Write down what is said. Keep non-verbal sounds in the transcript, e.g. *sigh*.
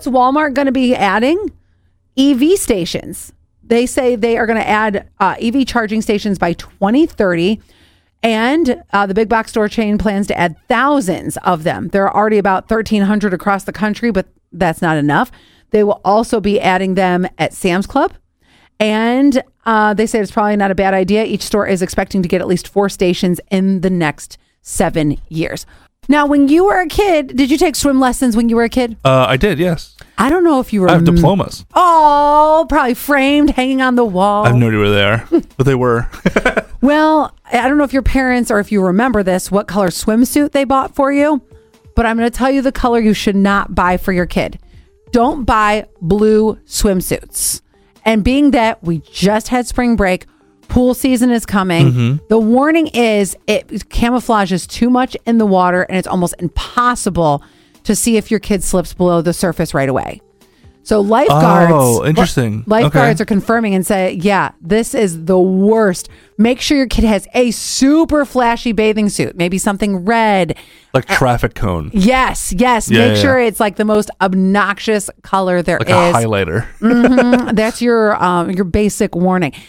what's Walmart going to be adding? EV stations. They say they are going to add uh, EV charging stations by 2030. And uh, the big box store chain plans to add thousands of them. There are already about 1,300 across the country, but that's not enough. They will also be adding them at Sam's Club. And uh, they say it's probably not a bad idea. Each store is expecting to get at least four stations in the next seven years. Now, when you were a kid, did you take swim lessons when you were a kid? Uh, I did, yes. I don't know if you were. I have diplomas. Oh, probably framed, hanging on the wall. I have no idea where they are, but they were. *laughs* Well, I don't know if your parents or if you remember this, what color swimsuit they bought for you, but I'm going to tell you the color you should not buy for your kid. Don't buy blue swimsuits. And being that we just had spring break, pool season is coming. The warning is it camouflages too much in the water and it's almost impossible to see if your kid slips below the surface right away. So lifeguards, Oh, interesting. Lifeguards Okay. are confirming and say, yeah, this is the worst. Make sure your kid has a super flashy bathing suit, maybe something red. like traffic cone, Yes, yes. Yeah, Make yeah, sure yeah. it's like the most obnoxious color there like is. a highlighter. That's your um, your basic warning.